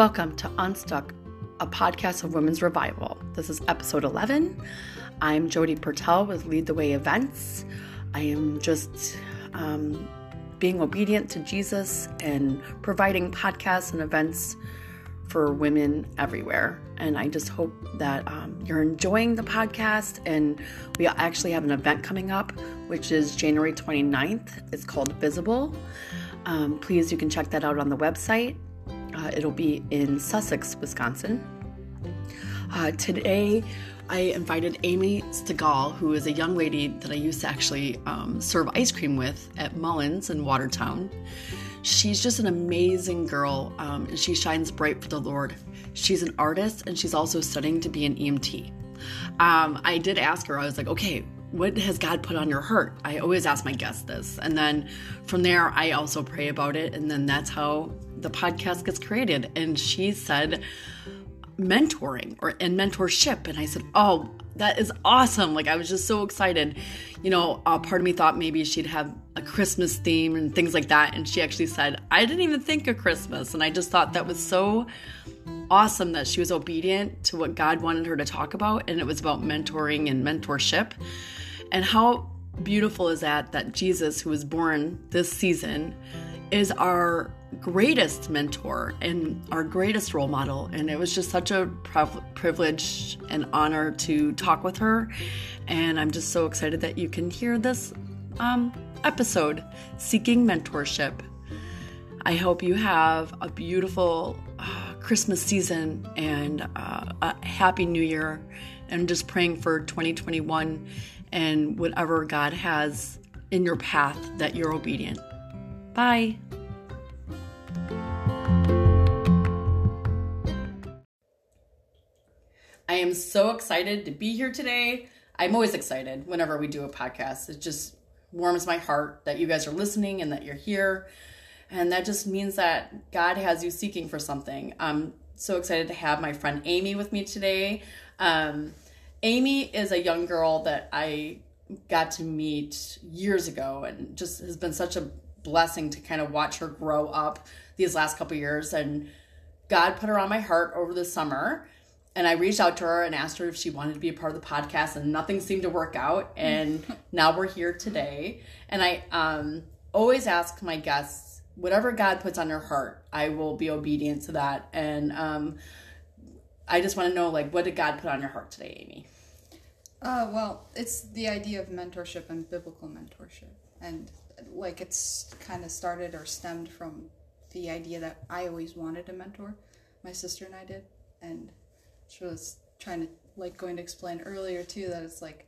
Welcome to Unstuck, a podcast of women's revival. This is episode 11. I'm Jody Pertel with Lead the Way Events. I am just um, being obedient to Jesus and providing podcasts and events for women everywhere. And I just hope that um, you're enjoying the podcast. And we actually have an event coming up, which is January 29th. It's called Visible. Um, please, you can check that out on the website. Uh, it'll be in Sussex, Wisconsin. Uh, today, I invited Amy Stegall, who is a young lady that I used to actually um, serve ice cream with at Mullen's in Watertown. She's just an amazing girl, um, and she shines bright for the Lord. She's an artist, and she's also studying to be an EMT. Um, I did ask her, I was like, okay, what has God put on your heart? I always ask my guests this. And then from there, I also pray about it. And then that's how the podcast gets created. And she said, mentoring or and mentorship. And I said, oh, that is awesome. Like I was just so excited. You know, uh, part of me thought maybe she'd have a Christmas theme and things like that. And she actually said, I didn't even think of Christmas. And I just thought that was so awesome that she was obedient to what God wanted her to talk about. And it was about mentoring and mentorship. And how beautiful is that that Jesus, who was born this season, is our greatest mentor and our greatest role model. And it was just such a privilege and honor to talk with her. And I'm just so excited that you can hear this um, episode, Seeking Mentorship. I hope you have a beautiful uh, Christmas season and uh, a happy new year. And just praying for 2021 and whatever God has in your path that you're obedient. Bye. I am so excited to be here today. I'm always excited whenever we do a podcast. It just warms my heart that you guys are listening and that you're here. And that just means that God has you seeking for something. I'm so excited to have my friend Amy with me today. Um, Amy is a young girl that I got to meet years ago and just has been such a blessing to kind of watch her grow up these last couple years and God put her on my heart over the summer and I reached out to her and asked her if she wanted to be a part of the podcast and nothing seemed to work out and now we're here today and I um always ask my guests whatever God puts on their heart I will be obedient to that and um I just want to know like what did God put on your heart today Amy uh, well, it's the idea of mentorship and biblical mentorship. And like it's kind of started or stemmed from the idea that I always wanted a mentor. My sister and I did. And she was trying to, like, going to explain earlier too, that it's like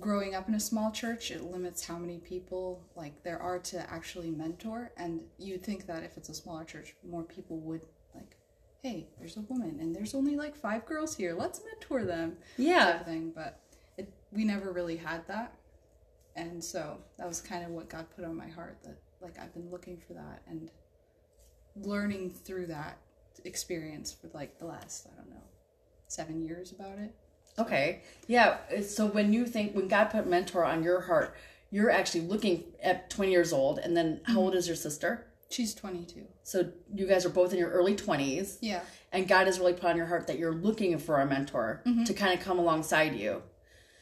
growing up in a small church, it limits how many people, like, there are to actually mentor. And you'd think that if it's a smaller church, more people would like hey, there's a woman and there's only like five girls here. Let's mentor them. Yeah. Thing. But it, we never really had that. And so that was kind of what God put on my heart that like I've been looking for that and learning through that experience for like the last, I don't know, seven years about it. Okay. Yeah. So when you think, when God put mentor on your heart, you're actually looking at 20 years old. And then how old is your sister? She's 22. So you guys are both in your early 20s. Yeah. And God has really put on your heart that you're looking for a mentor mm-hmm. to kind of come alongside you.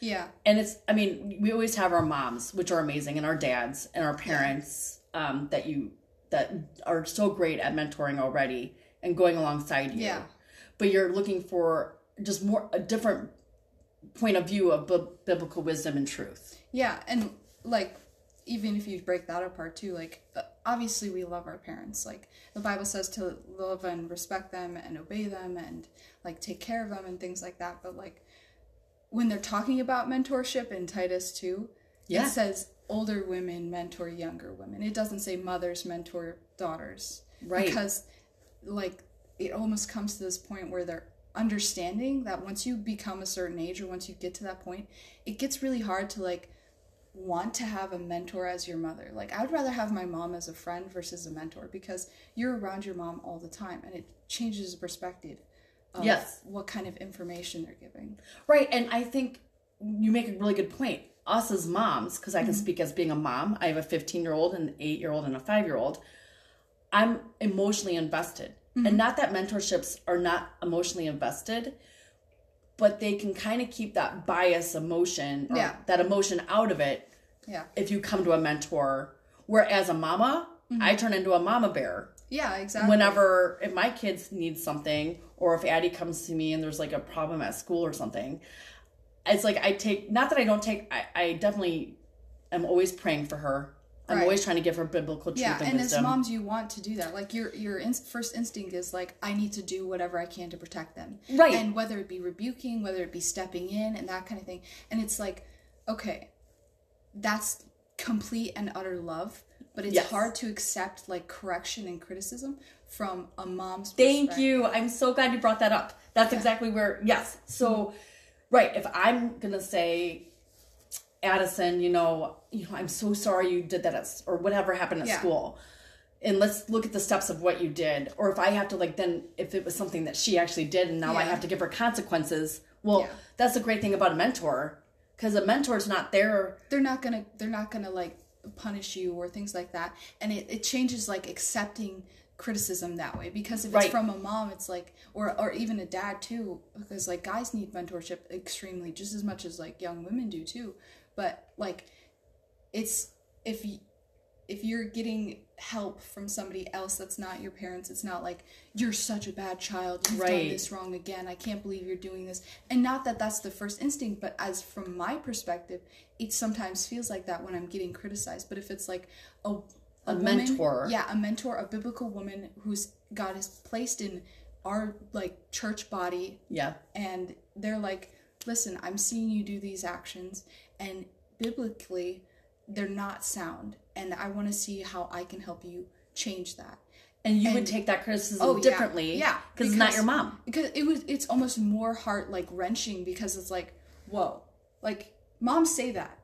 Yeah. And it's, I mean, we always have our moms, which are amazing, and our dads and our parents um, that you, that are so great at mentoring already and going alongside you. Yeah. But you're looking for just more, a different point of view of b- biblical wisdom and truth. Yeah. And like, even if you break that apart too, like, uh, obviously we love our parents. Like the Bible says to love and respect them and obey them and like take care of them and things like that. But like when they're talking about mentorship in Titus 2, yeah. it says older women mentor younger women. It doesn't say mothers mentor daughters. Right. Because like it almost comes to this point where they're understanding that once you become a certain age or once you get to that point, it gets really hard to like want to have a mentor as your mother. Like I would rather have my mom as a friend versus a mentor because you're around your mom all the time and it changes the perspective yes. what kind of information they're giving. Right, and I think you make a really good point. Us as moms, because I can mm-hmm. speak as being a mom, I have a 15 year old, an 8 year old, and a 5 year old. I'm emotionally invested. Mm-hmm. And not that mentorships are not emotionally invested, but they can kind of keep that bias emotion Yeah. that emotion out of it Yeah. if you come to a mentor. Whereas a mama, Mm-hmm. I turn into a mama bear. Yeah, exactly. Whenever if my kids need something, or if Addie comes to me and there's like a problem at school or something, it's like I take not that I don't take I, I definitely am always praying for her. I'm Right. always trying to give her biblical truth yeah, and, and as moms, you want to do that. Like your your in- first instinct is like, I need to do whatever I can to protect them, Right. And whether it be rebuking, whether it be stepping in, and that kind of thing. And it's like, okay, that's complete and utter love, but it's Yes. hard to accept like correction and criticism from a mom's. Thank you. I'm so glad you brought that up. That's exactly where yes. So right, if I'm gonna say Addison, you know, you know, I'm so sorry you did that at, or whatever happened at Yeah. school. And let's look at the steps of what you did. Or if I have to like then if it was something that she actually did and now I have to give her consequences. Well, Yeah. that's the great thing about a mentor. Because a mentor's not there they're not gonna they're not gonna like punish you or things like that. And it, it changes like accepting criticism that way. Because if Right. it's from a mom it's like or or even a dad too because like guys need mentorship extremely just as much as like young women do too. But like it's if if you're getting help from somebody else that's not your parents it's not like you're such a bad child you've done this wrong again i can't believe you're doing this and not that that's the first instinct but as from my perspective it sometimes feels like that when i'm getting criticized but if it's like a A woman- mentor. yeah a mentor a biblical woman who's god has placed in our like church body Yeah. and they're like, listen, I'm seeing you do these actions, and biblically, they're not sound, and I want to see how I can help you change that. And you would take that criticism Oh, differently. Yeah, Because it's not your mom. Because it was, it's almost more heart like wrenching because it's like, whoa, like moms say that,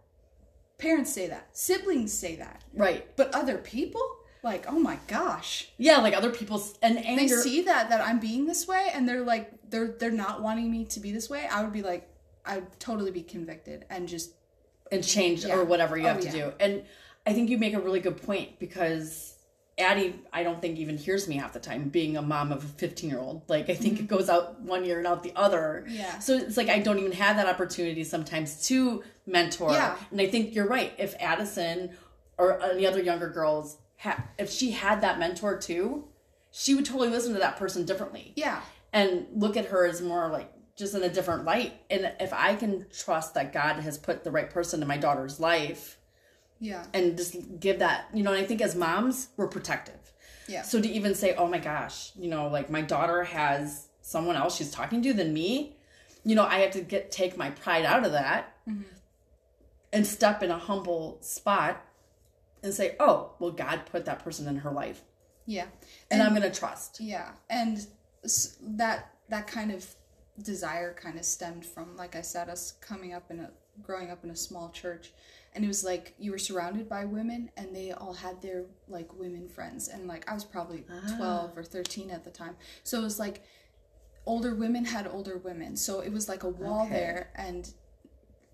parents say that, siblings say that, Right. but other people, like, oh my gosh, Yeah, like other people's and they anger see that that I'm being this way, and they're like, they're they're not wanting me to be this way. I would be like, I'd totally be convicted and just and change Yeah. or whatever you Oh, have to yeah. do. And I think you make a really good point because Addie, I don't think even hears me half the time being a mom of a 15 year old. Like, I think it goes out one year and out the other. Mm-hmm. Yeah. So it's like I don't even have that opportunity sometimes to mentor. Yeah. And I think you're right. If Addison or any other younger girls, ha- if she had that mentor too, she would totally listen to that person differently yeah, and look at her as more like just in a different light. And if I can trust that God has put the right person in my daughter's life yeah, and just give that, you know, and I think as moms, we're protective. yeah, So to even say, oh my gosh, you know, like my daughter has someone else she's talking to than me, you know, I have to get take my pride out of that mm-hmm. and step in a humble spot and say, oh, well, God put that person in her life. Yeah, and, I'm going to trust. yeah, and that that kind of desire kind of stemmed from, like I said, us coming up in a growing up in a small church, and it was like you were surrounded by women, and they all had their like women friends, and like I was probably ah. twelve or thirteen at the time, so it was like older women had older women, so it was like a wall Okay. there, and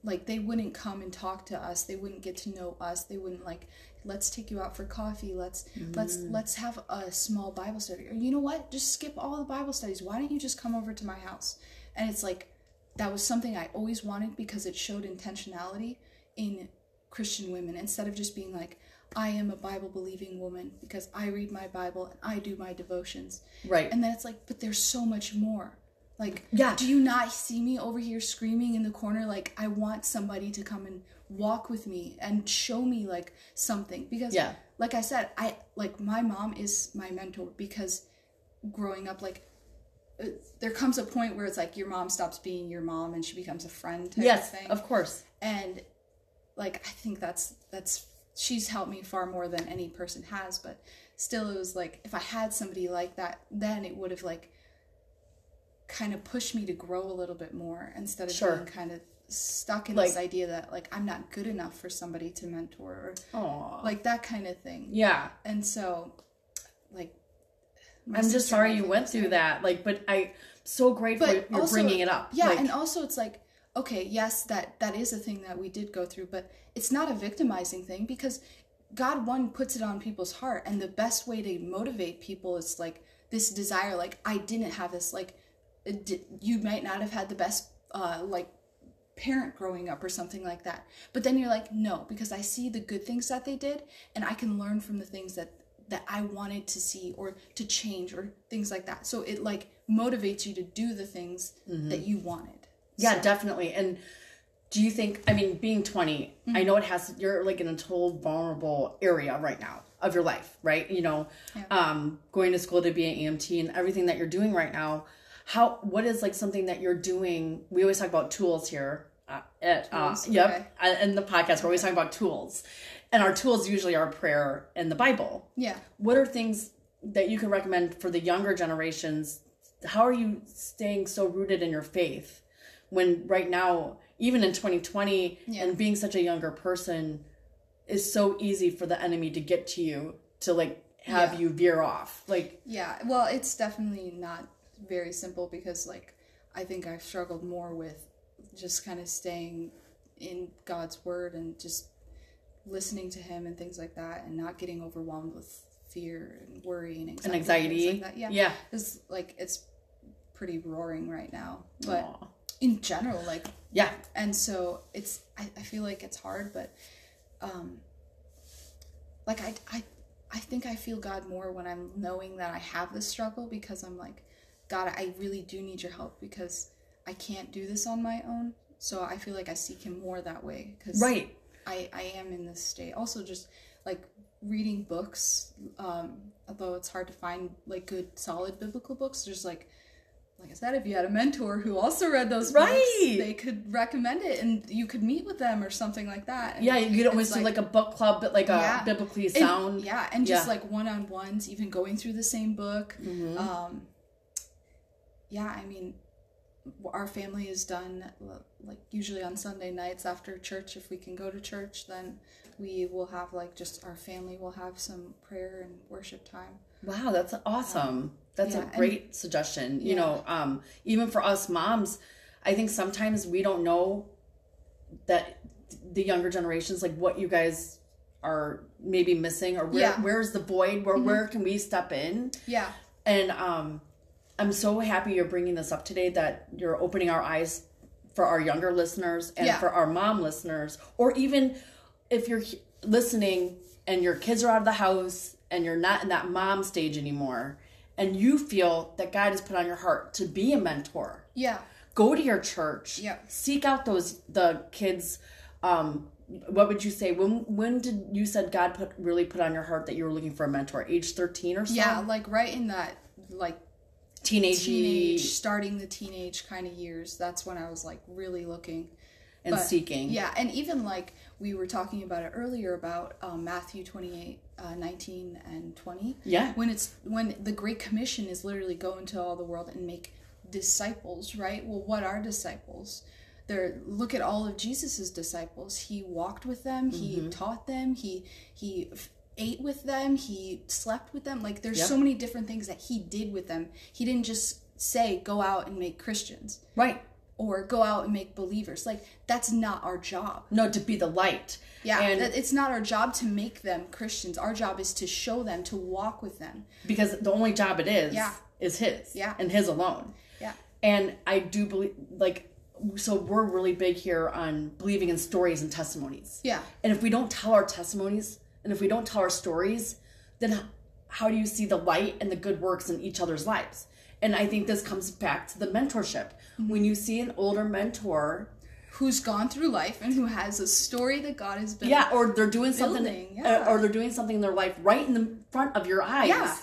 like they wouldn't come and talk to us. They wouldn't get to know us. They wouldn't like let's take you out for coffee. Let's let's mm. let's have a small bible study. Or you know what? Just skip all the bible studies. Why don't you just come over to my house? And it's like that was something i always wanted because it showed intentionality in christian women instead of just being like i am a bible believing woman because i read my bible and i do my devotions Right. and then it's like but there's so much more like Yeah. do you not see me over here screaming in the corner like i want somebody to come and walk with me and show me like something because Yeah. like i said i like my mom is my mentor because growing up like uh, there comes a point where it's like your mom stops being your mom and she becomes a friend yes, of of course. and like i think that's that's she's helped me far more than any person has but still it was like if i had somebody like that then it would have like kind of pushed me to grow a little bit more instead of Sure. being kind of stuck in Like- this idea that like i'm not good enough for somebody to mentor or Oh. like that kind of thing Yeah. and so like I'm just sorry you went through that. Like, but I so grateful but you're also- bringing it up. Yeah, Like, and also it's like, okay, yes, that that is a thing that we did go through, but it's not a victimizing thing because God one puts it on people's heart, and the best way to motivate people is like this desire like i didn't have this like it di- you might not have had the best uh like parent growing up or something like that. But then you're like no because i see the good things that they did and i can learn from the things that that i wanted to see or to change or things like that. So it like motivates you to do the things that you wanted Yeah, definitely. And do you think, I mean, being 20, I know it has, you're like in a total vulnerable area right now of your life, right? You know, um, going to school to be an EMT and everything that you're doing right now. How, what is like something that you're doing? We always talk about tools here. Uh, at, Tools, uh, yep. okay. uh, In the podcast, we're always talking about tools. And our tools usually are prayer and the Bible yeah what are things that you can recommend for the younger generations how are you staying so rooted in your faith when right now even in 2020 Yeah. and being such a younger person is so easy for the enemy to get to you to like have Yeah. you veer off like Yeah, well, it's definitely not very simple because, like, I think I've struggled more with just kind of staying in God's word and just listening to Him and things like that, and not getting overwhelmed with fear and worry and anxiety. and anxiety like that. Yeah, yeah it's like it's pretty roaring right now, but Aw. In general, like yeah and so it's I, I feel like it's hard but um like I, I i think i feel god more when i'm knowing that i have this struggle because i'm like god i really do need your help because i can't do this on my own so i feel like i seek him more that way because right I, I am in this state. Also, just like reading books, um, although it's hard to find like good, solid biblical books. There's like, like I said, if you had a mentor who also read those books, Right. they could recommend it, and you could meet with them or something like that. And yeah you could always do like a book club but like a Yeah. biblically and- sound yeah, and just Yeah. like one on ones, even going through the same book. Mhm. Um, yeah, I mean, our family is done like usually on Sunday nights after church. If we can go to church, then we will have like just our family will have some prayer and worship time. Wow, that's awesome. That's yeah, a and- great suggestion. You Yeah. know, um, even for us moms, I think sometimes we don't know that the younger generations, like what you guys are maybe missing or where Yeah. Mm-hmm. where's the void, where where can we step in? Yeah, And um, I'm so happy you're bringing this up today that you're opening our eyes for our younger listeners and for our mom listeners, or even if you're listening and your kids are out of the house and you're not in that mom stage anymore, and you feel that God has put on your heart to be a mentor, yeah, go to your church. Yeah. Seek out those the kids. Um, what would you say? When when did you said God put really put on your heart that you were looking for a mentor? Age thirteen or so? yeah. Like right in that like Teenage teenage, starting the teenage kind of years. That's when I was like really looking. and But, seeking. Yeah, and even like we were talking about it earlier about um, Matthew 28, uh, 19 and 20. Yeah. When it's when the Great Commission is literally go into all the world and make disciples, right? Well, what are disciples? They're look at all of Jesus's disciples. He walked with them, he Mm-hmm. taught them, he he ate with them, he slept with them. Like there's Yep. so many different things that he did with them. He didn't just say go out and make Christians Right. Or go out and make believers. Like that's not our job. No, to be the light. Yeah, And it's not our job to make them Christians. Our job is to show them, to walk with them. because the only job it is Yeah. is his. Yeah. And his alone. Yeah. And I do believe like so we're really big here on believing in stories and testimonies. Yeah. And if we don't tell our testimonies and if we don't tell our stories, then how do you see the light and the good works in each other's lives? And I think this comes back to the mentorship. Mm-hmm. When you see an older mentor, Who's gone through life and who has a story that God has been. yeah, or they're doing something, Building, uh, yeah. or they're doing something in their life right in the front of your eyes. Yeah.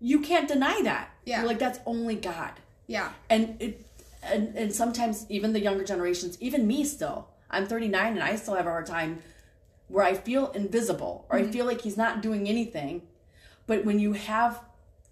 You can't deny that. Yeah. You're like that's only God. Yeah. and it and and sometimes even the younger generations even me still i'm 39 and i still have a hard time where i feel invisible or Mm-hmm. i feel like he's not doing anything but when you have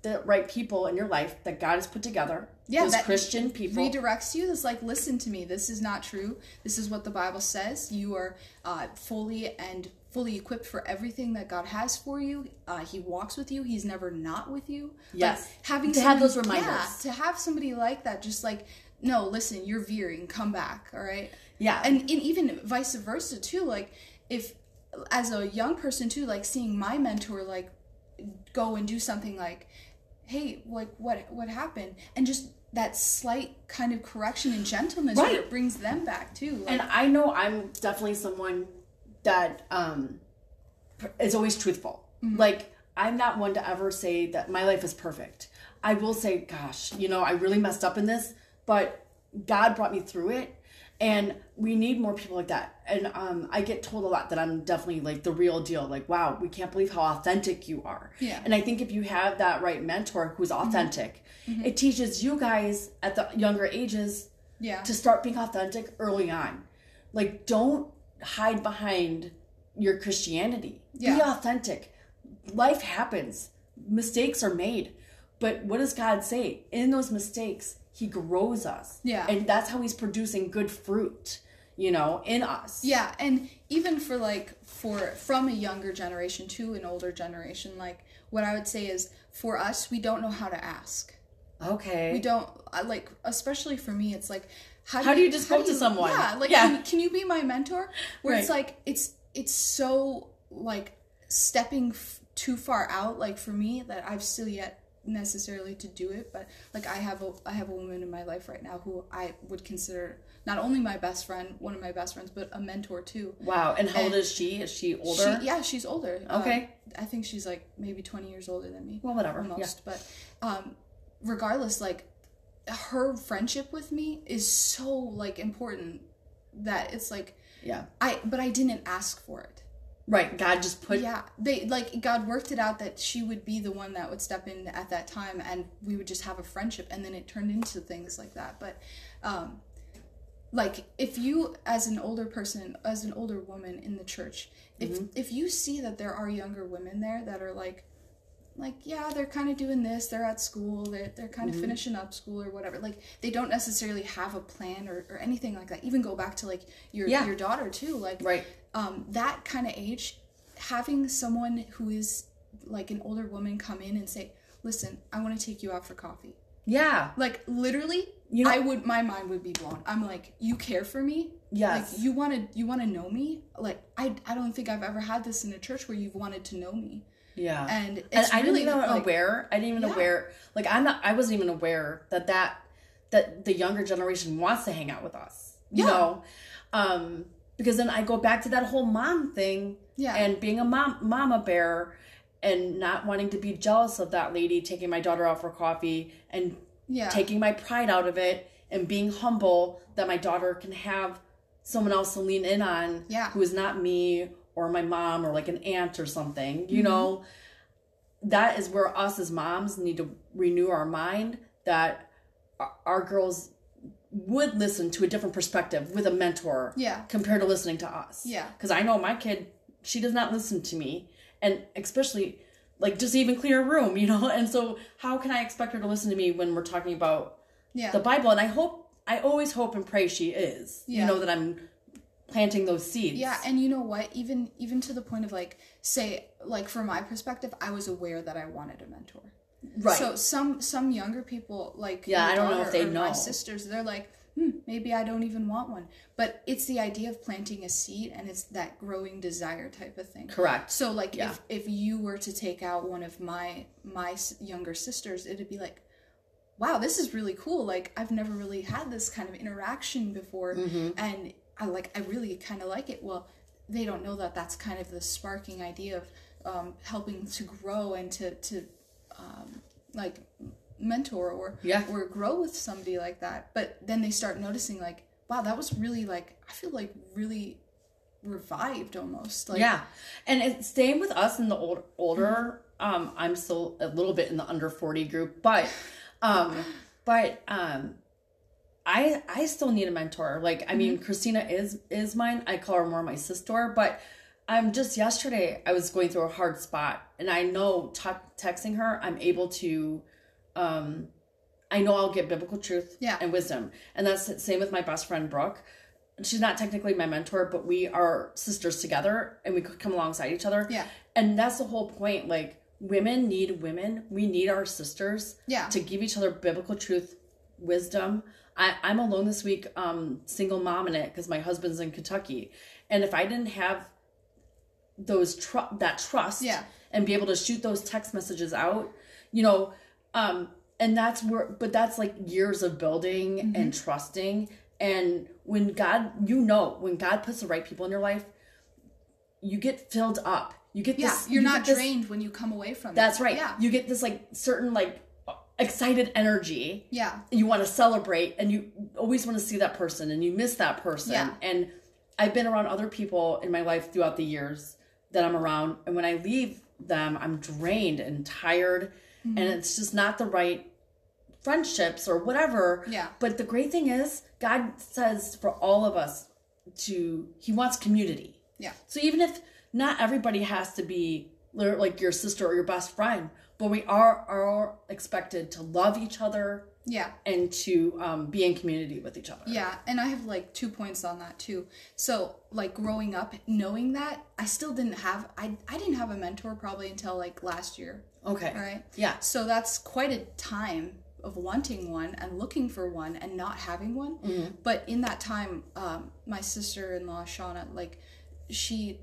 the right people in your life that god has put together Yeah, those that christian people Redirects you. It's like, listen to me. This is not true. This is what the Bible says. You are uh, fully and fully equipped for everything that God has for you. Uh, he walks with you. He's never not with you. Like, Yes. having To have somebody- those reminders. Yeah, to have somebody like that, just like, no, listen, you're veering. Come back. All right. yeah and, and even vice versa too like if as a young person too like seeing my mentor like go and do something like hey like what what happened and just that slight kind of correction and gentleness Right. where it brings them back too like, And I know I'm definitely someone that um is always truthful. Like I'm not one to ever say that my life is perfect. I will say, gosh, you know, I really messed up in this, but God brought me through it. And we need more people like that. And um, I get told a lot that I'm definitely like the real deal. Like, wow, we can't believe how authentic you are. Yeah. And I think if you have that right mentor who's authentic, it teaches you guys at the younger ages yeah to start being authentic early on. Like, don't hide behind your Christianity. yeah. Be authentic. Life happens, mistakes are made. But what does God say? In those mistakes, He grows us. Yeah. And that's how He's producing good fruit, you know, in us. Yeah, and even for like for from a younger generation to an older generation, like what I would say is for us, we don't know how to ask. Okay. We don't I, like, especially for me, it's like how, How do you just go to someone? Yeah, like Yeah. Can, can you be my mentor? Where it's like it's it's so like stepping f- too far out. Like for me, that I've still yet necessarily to do it, but like I have a I have a woman in my life right now who I would consider not only my best friend, one of my best friends, but a mentor too. Wow. And how old is she? Is she older? She, yeah, she's older. Uh, Okay. I think she's like maybe 20 years older than me. Well, whatever. Almost. But um, regardless, like her friendship with me is so like important that it's like Yeah. I but I didn't ask for it. Right. God just put. yeah, they like God worked it out that she would be the one that would step in at that time, and we would just have a friendship, and then it turned into things like that. But, um, like if you as an older person, as an older woman in the church, if if you see that there are younger women there that are like, like yeah, they're kind of doing this, they're at school, they're they're kind of finishing up school or whatever. Like they don't necessarily have a plan or, or anything like that. Even go back to like your Yeah. your daughter too, like Right. Um, that kind of age, having someone who is like an older woman come in and say, "Listen, I want to take you out for coffee." Yeah. Like literally, You know- I would my mind would be blown. I'm like, "You care for me? Yes. Like you want to you want to know me? Like I I don't think I've ever had this in a church where you've wanted to know me." Yeah. And and it's I didn't really even like, aware. I didn't even Yeah. aware. Like I'm not. I wasn't even aware that that that the younger generation wants to hang out with us. You Yeah. know, um, because then I go back to that whole mom thing. Yeah. And being a mom, mama bear, and not wanting to be jealous of that lady taking my daughter out for coffee and Yeah. taking my pride out of it and being humble that my daughter can have someone else to lean in on Yeah. who is not me or my mom or like an aunt or something Mm-hmm. you know that is where us as moms need to renew our mind that our girls would listen to a different perspective with a mentor Yeah. compared to listening to us Yeah. because i know my kid she does not listen to me and especially like just even clear a room you know and so how can i expect her to listen to me when we're talking about Yeah. the bible and i hope i always hope and pray she is Yeah. you know that i'm planting those seeds Yeah, and you know what? Even even to the point of like, say, like from my perspective, I was aware that I wanted a mentor. Right So some some younger people like Yeah, I don't know if they or My sisters, they're like, hmm, maybe I don't even want one. But it's the idea of planting a seed, and it's that growing desire type of thing. correct So like Yeah. if if you were to take out one of my my younger sisters, it'd be like, wow, this is really cool. Like I've never really had this kind of interaction before, Mm-hmm. and I like I really kind of like it. Well, they don't know that that's kind of the sparking idea of um, helping to grow and to to um, like mentor or Yeah. or grow with somebody like that. But then they start noticing like, wow, that was really like I feel like really revived almost. Like yeah and it's same with us in the old, older um i'm still a little bit in the under 40 group but um but um i i still need a mentor like i mean christina is is mine i call her more my sister but i'm just yesterday i was going through a hard spot and i know t- texting her i'm able to um i know i'll get biblical truth Yeah. and wisdom and that's the same with my best friend brooke she's not technically my mentor, but we are sisters together and we could come alongside each other. Yeah. And that's the whole point. Like women need women. We need our sisters Yeah. to give each other biblical truth, wisdom. I, I'm alone this week, um, single mom in it because my husband's in Kentucky. And if I didn't have those tr- that trust Yeah. and be able to shoot those text messages out, you know, Um, and that's where, but that's like years of building Mm-hmm. and trusting. And when God, you know, when God puts the right people in your life, you get filled up. You get Yeah, this. you're you not this- drained when you come away from That's it. right. Yeah. You get this like certain like excited energy. Yeah. You want to celebrate and you always want to see that person and you miss that person. Yeah. And I've been around other people in my life throughout the years that I'm around and when I leave them I'm drained and tired Mm-hmm. and it's just not the right friendships or whatever. Yeah. But the great thing is God says for all of us to he wants community. Yeah. So even if not everybody has to be li- like your sister or your best friend, but we are are expected to love each other Yeah. and to um, be in community with each other. Yeah, and I have like two points on that too. So, like growing up, knowing that, I still didn't have I I didn't have a mentor probably until like last year. Okay. Right? Yeah. So that's quite a time of wanting one and looking for one and not having one. Mm-hmm. But in that time, um, my sister-in-law Shauna, like she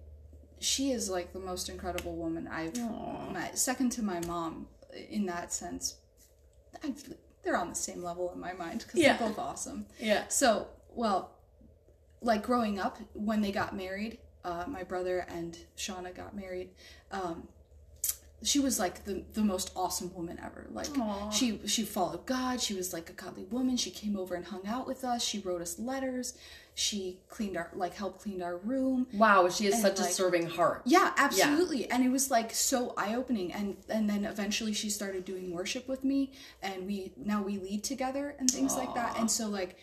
she is like the most incredible woman I've met, second to my mom in that sense. I, they're on the same level in my mind because Yeah. they're both awesome. Yeah. So, well, like growing up, when they got married, uh, my brother and Shauna got married. Um, she was like the, the most awesome woman ever. Like Aw. she she followed God. She was like a godly woman. She came over and hung out with us. She wrote us letters. She cleaned our like helped clean our room. Wow, she has And, such a serving heart. Yeah, absolutely. And it was like so eye opening. And and then eventually she started doing worship with me, and we now we lead together and things like that. And so like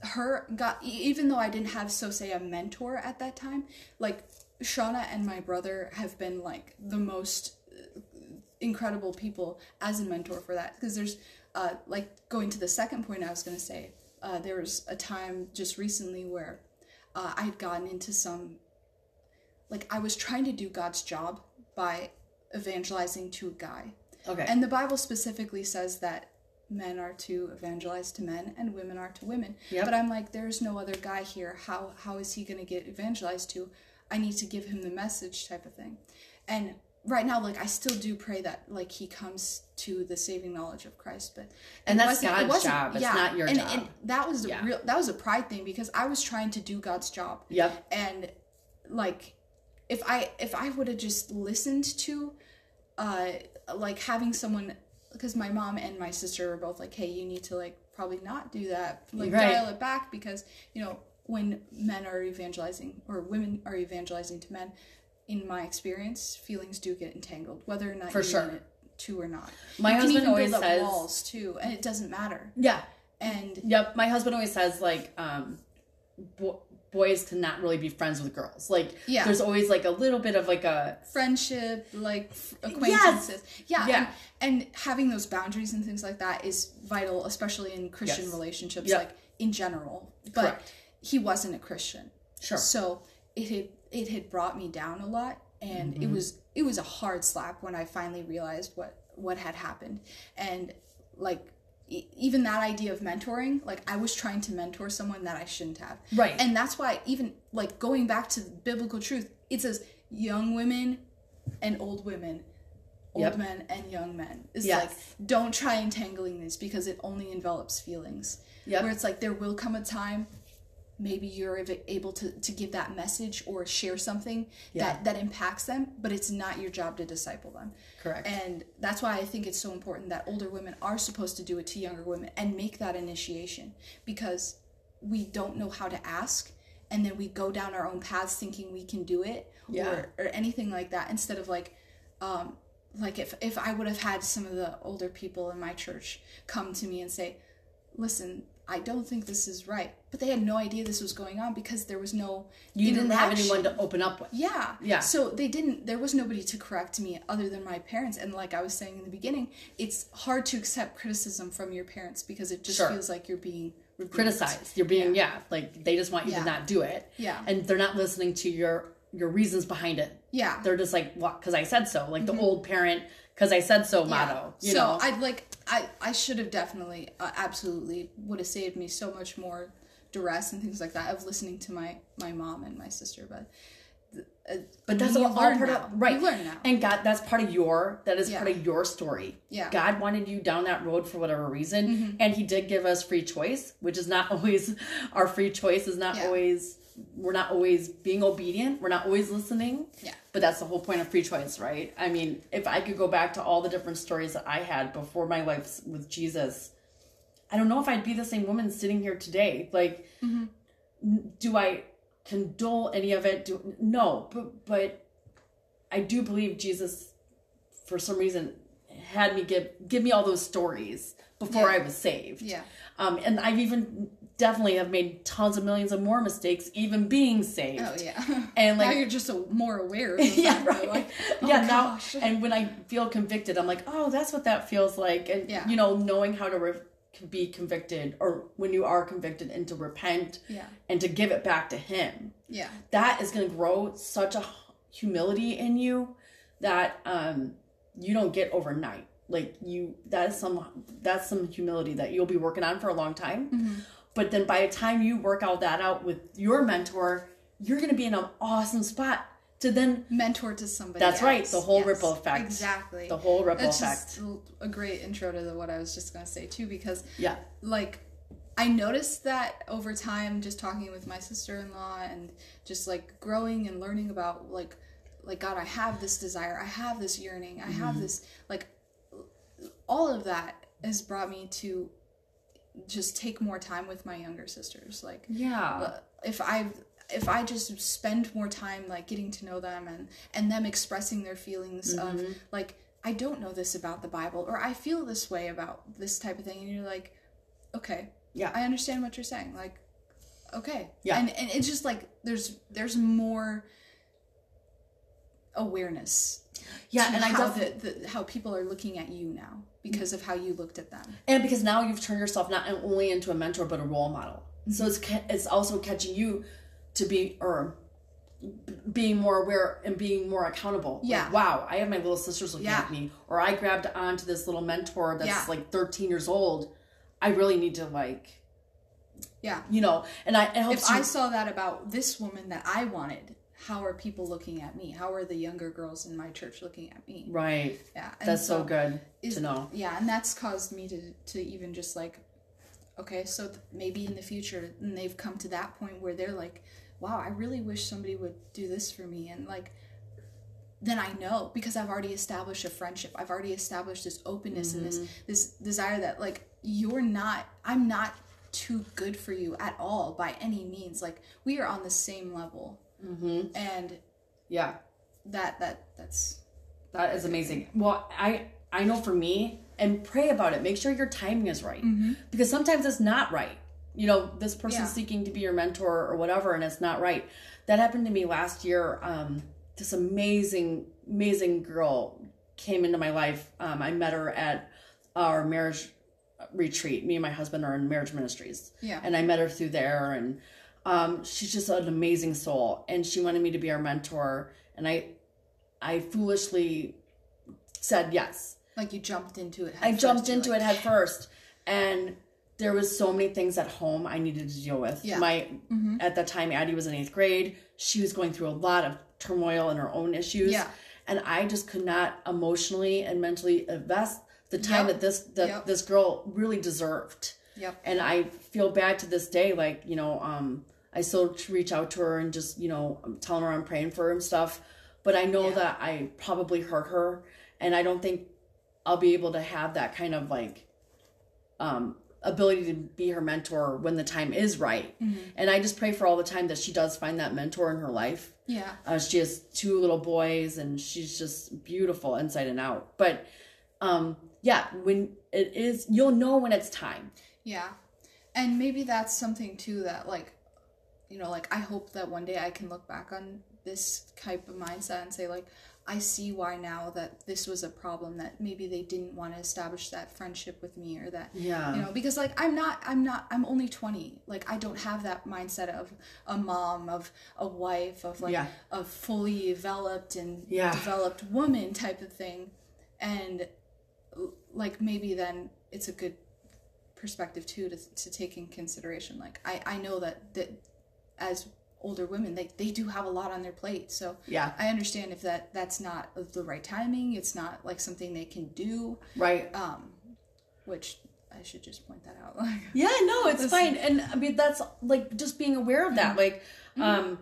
her got even though I didn't have so say a mentor at that time, like Shauna and my brother have been like the most uh, incredible people as a mentor for that because there's uh like going to the second point I was going to say uh there was a time just recently where uh, I had gotten into some like I was trying to do God's job by evangelizing to a guy. Okay. And the Bible specifically says that men are to evangelize to men and women are to women. Yep. But I'm like there's no other guy here. How how is he going to get evangelized to? I need to give him the message type of thing. And right now like I still do pray that like he comes to the saving knowledge of Christ, but And that's it God's wasn't- job. It's not your and, job. And that was a Yeah. real that was a pride thing because I was trying to do God's job yep. and like if i if i would have just listened to uh like having someone because my mom and my sister were both like hey you need to like probably not do that like Right. dial it back because you know when men are evangelizing or women are evangelizing to men in my experience feelings do get entangled whether or not For you sure. to or not My you husband always says- walls too and it doesn't matter Yeah. and Yep. My husband always says like um bo- boys cannot really be friends with girls. Like Yeah. there's always like a little bit of like a friendship, like acquaintances. Yeah, Yeah. And, and having those boundaries and things like that is vital, especially in Christian Yes. relationships, Yep. like in general. But Correct. he wasn't a Christian, sure. so it had it had brought me down a lot, and Mm-hmm. it was it was a hard slap when I finally realized what what had happened, and like. e- Even that idea of mentoring, like I was trying to mentor someone that I shouldn't have. Right. And that's why, even like going back to the biblical truth, it says young women and old women, old Yep. men and young men. It's Yes. like don't try entangling this because it only envelops feelings. Yep. Where it's like there will come a time, maybe you're able to, to give that message or share something Yeah. that that impacts them, but it's not your job to disciple them. Correct. And that's why I think it's so important that older women are supposed to do it to younger women and make that initiation because we don't know how to ask and then we go down our own paths thinking we can do it Yeah. or, or anything like that instead of like um like if if I would have had some of the older people in my church come to me and say listen I don't think this is right but they had no idea this was going on because there was no you didn't have interaction. anyone to open up with. Yeah. Yeah. So they didn't, there was nobody to correct me other than my parents. And like I was saying in the beginning, it's hard to accept criticism from your parents because it just Sure. feels like you're being rebuked. Criticized. You're being yeah. like they just want you Yeah. to not do it. Yeah. And they're not listening to your your reasons behind it. Yeah. They're just like what because I said so. Like the old parent because I said so motto. You so know. I'd like, I, I should have definitely, uh, absolutely would have saved me so much more duress and things like that of listening to my, my mom and my sister. But uh, But that's you all part now. of right. You learn now. And God, that's part of your that is Yeah. part of your story. Yeah. God wanted you down that road for whatever reason, and He did give us free choice, which is not always our free choice is not Yeah. always we're not always being obedient. We're not always listening. Yeah. But that's the whole point of free choice, right? I mean, if I could go back to all the different stories that I had before my life with Jesus, I don't know if I'd be the same woman sitting here today. Like, n- do I condole any of it? Do no, but but I do believe Jesus, for some reason, had me give give me all those stories before Yeah. I was saved. Yeah. Um, and I've even definitely have made tons of millions of more mistakes, even being saved. Oh yeah. And now like you're just a, more aware. Yeah, right. Like, oh yeah, gosh. now and when I feel convicted, I'm like, oh, that's what that feels like, and Yeah. you know, knowing how to re- be convicted, or when you are convicted, and to repent, Yeah. and to give it back to Him, Yeah. that is going to grow such a humility in you that um you don't get overnight. Like you, that is some that's some humility that you'll be working on for a long time. Mm-hmm. But then by the time you work all that out with your mentor, you're going to be in an awesome spot to then Mentor to somebody. That's right, the whole Yes, ripple effect. Exactly. the whole ripple That's effect. just a great intro to the, what I was just gonna say too, because yeah. like I noticed that over time, just talking with my sister in law and just like growing and learning about like like God, I have this desire, I have this yearning, I Mm-hmm. have this like all of that has brought me to just take more time with my younger sisters. Like Yeah. uh, if I if I just spend more time like getting to know them and and them expressing their feelings Mm-hmm. of like I don't know this about the Bible or I feel this way about this type of thing and you're like okay Yeah. I understand what you're saying like okay Yeah. and and it's just like there's there's more awareness Yeah, and I the, the how people are looking at you now because of how you looked at them and because now you've turned yourself not only into a mentor but a role model. So Mm-hmm. it's it's also catching you to be or being more aware and being more accountable. Like, Yeah. wow, I have my little sisters looking Yeah. at me, or I grabbed onto this little mentor that's Yeah. like 13 years old. I really need to like, yeah you know, and I it helps if you. I saw that about this woman that I wanted, how are people looking at me? How are the younger girls in my church looking at me? right. Yeah, and That's so, good is- to know. Yeah, and that's caused me to to even just like, okay, so th- maybe in the future, and they've come to that point where they're like, wow, I really wish somebody would do this for me, and like. Then I know because I've already established a friendship. I've already established this openness and Mm-hmm. this this desire that like you're not. I'm not too good for you at all by any means. Like we are on the same level, Mm-hmm. and Yeah. that that that's That is amazing. Well, I I know for me, and pray about it. Make sure your timing is right, because sometimes it's not right. You know, this person's Yeah. seeking to be your mentor or whatever, and it's not right. That happened to me last year. Um, this amazing, amazing girl came into my life. Um, I met her at our marriage retreat. Me and my husband are in marriage ministries yeah and I met her through there and um, she's just an amazing soul and she wanted me to be her mentor and I I foolishly said yes. like you jumped into it. I jumped first, you're into like, it head first and there was so many things at home I needed to deal with. Yeah. My at that time Addie was in 8th grade. She was going through a lot of turmoil and her own issues. Yeah. And I just could not emotionally and mentally invest the time Yep. that this that Yep. this girl really deserved Yep. and I feel bad to this day. Like you know, um, I still reach out to her and just you know, I'm telling her I'm praying for her and stuff. But I know Yeah. that I probably hurt her, and I don't think I'll be able to have that kind of like um, ability to be her mentor when the time is right. Mm-hmm. And I just pray for all the time that she does find that mentor in her life. Yeah. Uh, she has two little boys, and she's just beautiful inside and out. But um, yeah, when it is, you'll know when it's time. Yeah. And maybe that's something too that like you know, like I hope that one day I can look back on this type of mindset and say like I see why now that this was a problem that maybe they didn't want to establish that friendship with me or that Yeah. you know because like I'm not I'm not I'm only 20 like I don't have that mindset of a mom of a wife of like Yeah. a fully developed and Yeah. developed woman type of thing and like maybe then it's a good perspective too to, to take in consideration like I, I know that that as older women they, they do have a lot on their plate so Yeah. i understand if that that's not the right timing it's not like something they can do Right. um which i should just point that out like Yeah, no, it's fine. And I mean that's like just being aware of that. Like um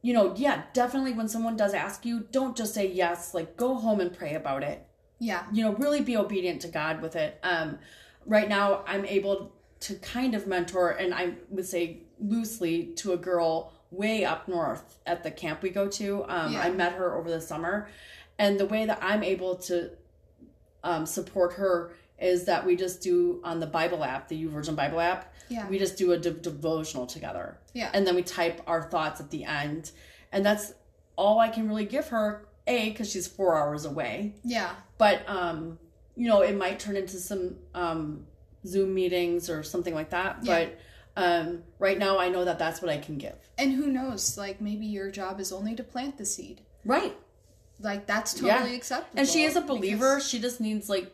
you know, yeah, definitely when someone does ask you, don't just say yes, like go home and pray about it. yeah You know, really be obedient to God with it. Um right now I'm able to kind of mentor and I would say loosely to a girl way up north at the camp we go to. Um Yeah. I met her over the summer and the way that I'm able to um, support her is that we just do on the Bible app, the YouVersion Bible app. Yeah. We just do a de- devotional together. Yeah. And then we type our thoughts at the end, and that's all I can really give her. A, because she's four hours away, yeah but um, you know, it might turn into some um Zoom meetings or something like that. Yeah. But um, right now, I know that that's what I can give. and who knows like maybe your job is only to plant the seed Right. like that's Yeah. totally acceptable And she is a believer. because- She just needs like,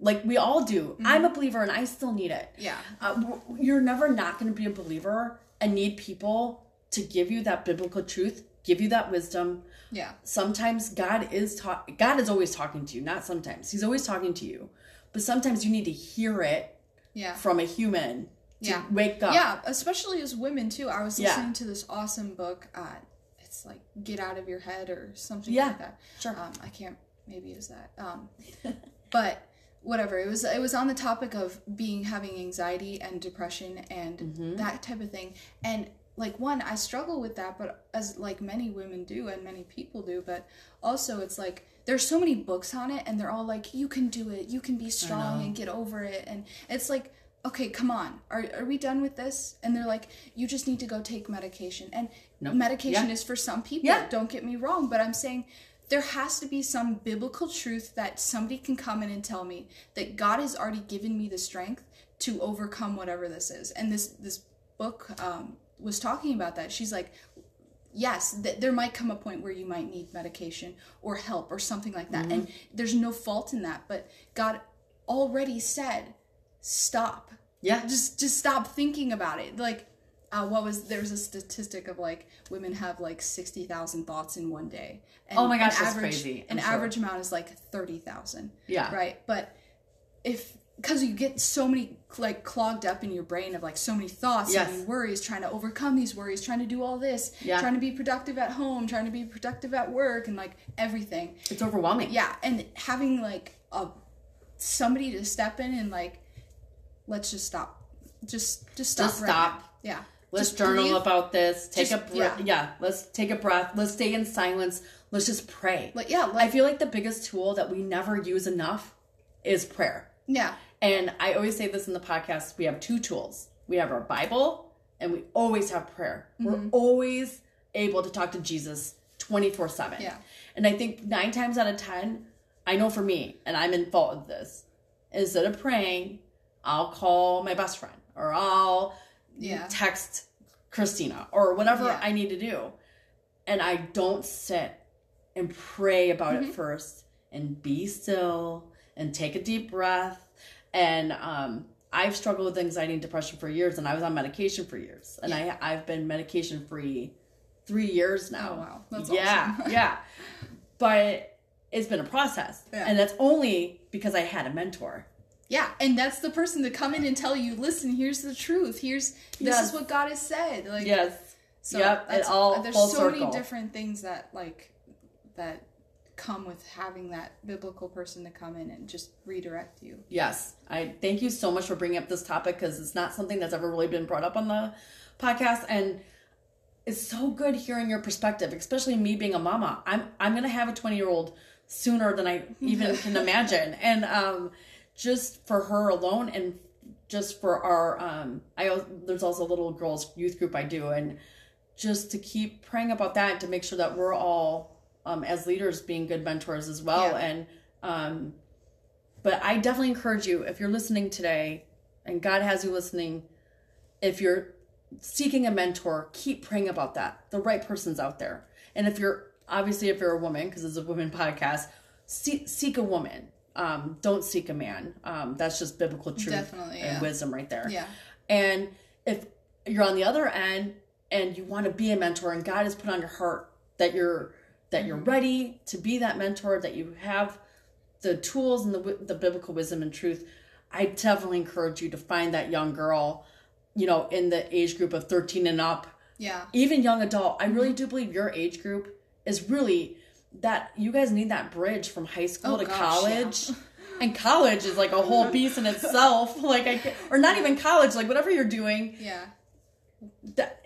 like we all do. I'm a believer, and I still need it. yeah uh, you're never not going to be a believer and need people to give you that biblical truth give you that wisdom yeah sometimes god is talk god is always talking to you not sometimes he's always talking to you but sometimes you need to hear it yeah from a human to Yeah. wake up Yeah, especially as women too. I was Yeah. listening to this awesome book. Uh, it's like "Get Out of Your Head" or something Yeah, like that. sure. Um, I can't. Maybe is that. Um, but whatever. It was. It was on the topic of being having anxiety and depression and Mm-hmm. that type of thing. And like one, I struggle with that, but as like many women do and many people do. But also, it's like there's so many books on it, and they're all like, "You can do it. You can be strong and get over it." And it's like okay, come on, are, are we done with this? And they're like, you just need to go take medication. And Nope. medication Yeah. is for some people, Yeah. don't get me wrong, but I'm saying there has to be some biblical truth that somebody can come in and tell me that God has already given me the strength to overcome whatever this is. And this, this book um, was talking about that. She's like, yes, th- there might come a point where you might need medication or help or something like that. And there's no fault in that. But God already said, stop. yeah Just just stop thinking about it. Like, uh, what was there's a statistic of like women have like sixty thousand thoughts in one day. And Oh my gosh, an that's average, crazy. An I'm sure. average amount is like thirty thousand. Yeah. Right. But if because you get so many like clogged up in your brain of like so many thoughts Yes. and worries, trying to overcome these worries, trying to do all this, Yeah. trying to be productive at home, trying to be productive at work, and like everything it's overwhelming yeah and having like a somebody to step in and like let's just stop just just stop Just right stop. now. yeah Let's Just journal breathe. about this. Take Just- a breath. yeah. Yeah. let's take a breath. Let's stay in silence. Let's just pray. like yeah I feel like the biggest tool that we never use enough is prayer. yeah And I always say this in the podcast we have two tools we have our Bible, and we always have prayer. Mm-hmm. We're always able to talk to Jesus 24 7. Yeah. And I think nine times out of 10, I know for me, and I'm in fault with this, instead of praying, I'll call my best friend or I'll Yeah. text Christina or whatever Yeah. I need to do. And I don't sit and pray about Mm-hmm. it first and be still and take a deep breath. And um, I've struggled with anxiety and depression for years, and I was on medication for years, and I I've been medication free three years now. Oh, wow. That's yeah, awesome. yeah. Yeah. But it's been a process, Yeah. and that's only because I had a mentor. yeah and that's the person to come in and tell you listen here's the truth here's this Yes. is what god has said like Yes. so yep. It all there's so circle. many different things that like that come with having that biblical person to come in and just redirect you. Yes, I thank you so much for bringing up this topic because it's not something that's ever really been brought up on the podcast, and it's so good hearing your perspective, especially me being a mama. I'm I'm gonna have a twenty year old sooner than I even can imagine, and um, just for her alone, and just for our um, I there's also a little girls youth group I do, and just to keep praying about that to make sure that we're all um, as leaders being good mentors as well, Yeah. and um, but I definitely encourage you if you're listening today and God has you listening, if you're seeking a mentor, keep praying about that. The right person's out there. And if you're obviously if you're a woman because it's a women podcast, seek, seek a woman. Um, don't seek a man. Um, that's just biblical truth Definitely, and yeah. wisdom right there. Yeah. And if you're on the other end and you want to be a mentor and God has put on your heart that you're that you're ready to be that mentor that you have the tools and the the biblical wisdom and truth I definitely encourage you to find that young girl you know in the age group of 13 and up. Yeah. even young adult. I really mm-hmm. do believe your age group is really that you guys need that bridge from high school Oh, to gosh, college. and college is like a whole piece in itself. Like i or not even college like whatever you're doing. Yeah. that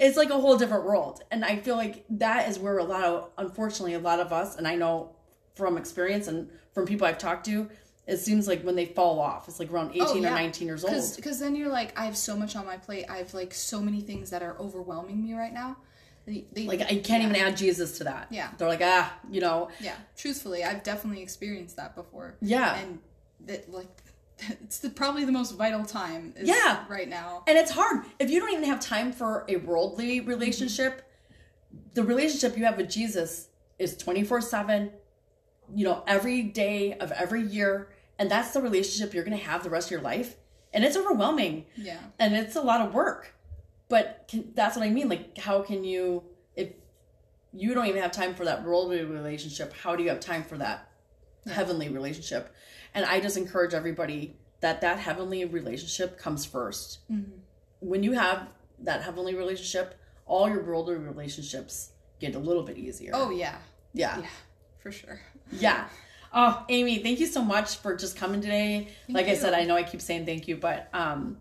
it's like a whole different world and i feel like that is where a lot of unfortunately a lot of us and i know from experience and from people i've talked to it seems like when they fall off it's like around 18 Oh, yeah. or 19 years old Because then you're like, I have so much on my plate. I have like so many things that are overwhelming me right now. They, they, like i can't yeah. even add jesus to that Yeah. they're like ah you know Yeah, truthfully, I've definitely experienced that before. Yeah. and that like it's the, probably the most vital time. Is Yeah. right now. And it's hard. If you don't even have time for a worldly relationship, the relationship you have with Jesus is 24 7, you know, every day of every year. And that's the relationship you're going to have the rest of your life. And it's overwhelming Yeah, and it's a lot of work. But can, that's what I mean. Like, how can you, if you don't even have time for that worldly relationship, how do you have time for that heavenly relationship? And I just encourage everybody that that heavenly relationship comes 1st When you have that heavenly relationship, all your worldly relationships get a little bit easier. Oh yeah, yeah. yeah, for sure. Yeah. Oh, Amy, thank you so much for just coming today. like I said, I know I keep saying thank you, but um,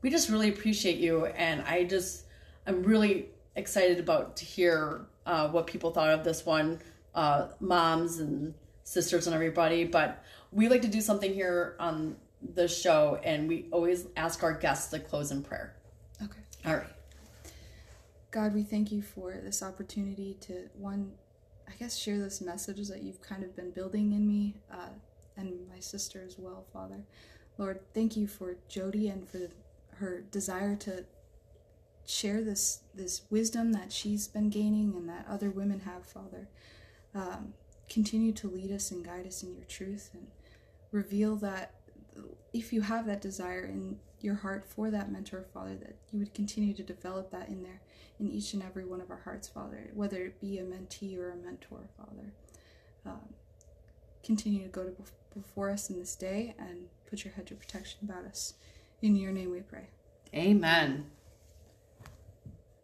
we just really appreciate you, and I just I'm really excited about to hear uh, what people thought of this one, uh, moms and sisters and everybody. But we like to do something here on the show, and we always ask our guests to close in prayer. Okay. All right. God, we thank you for this opportunity to one, I guess, share this message that you've kind of been building in me, uh, and my sister as well, Father. Lord, thank you for Jody and for her desire to share this this wisdom that she's been gaining and that other women have, Father. Um, continue to lead us and guide us in your truth and reveal that if you have that desire in your heart for that mentor, Father, that you would continue to develop that in there in each and every one of our hearts, Father, whether it be a mentee or a mentor, Father. Um, continue to go to bef- before us in this day and put your hedge of protection about us. In your name we pray. Amen.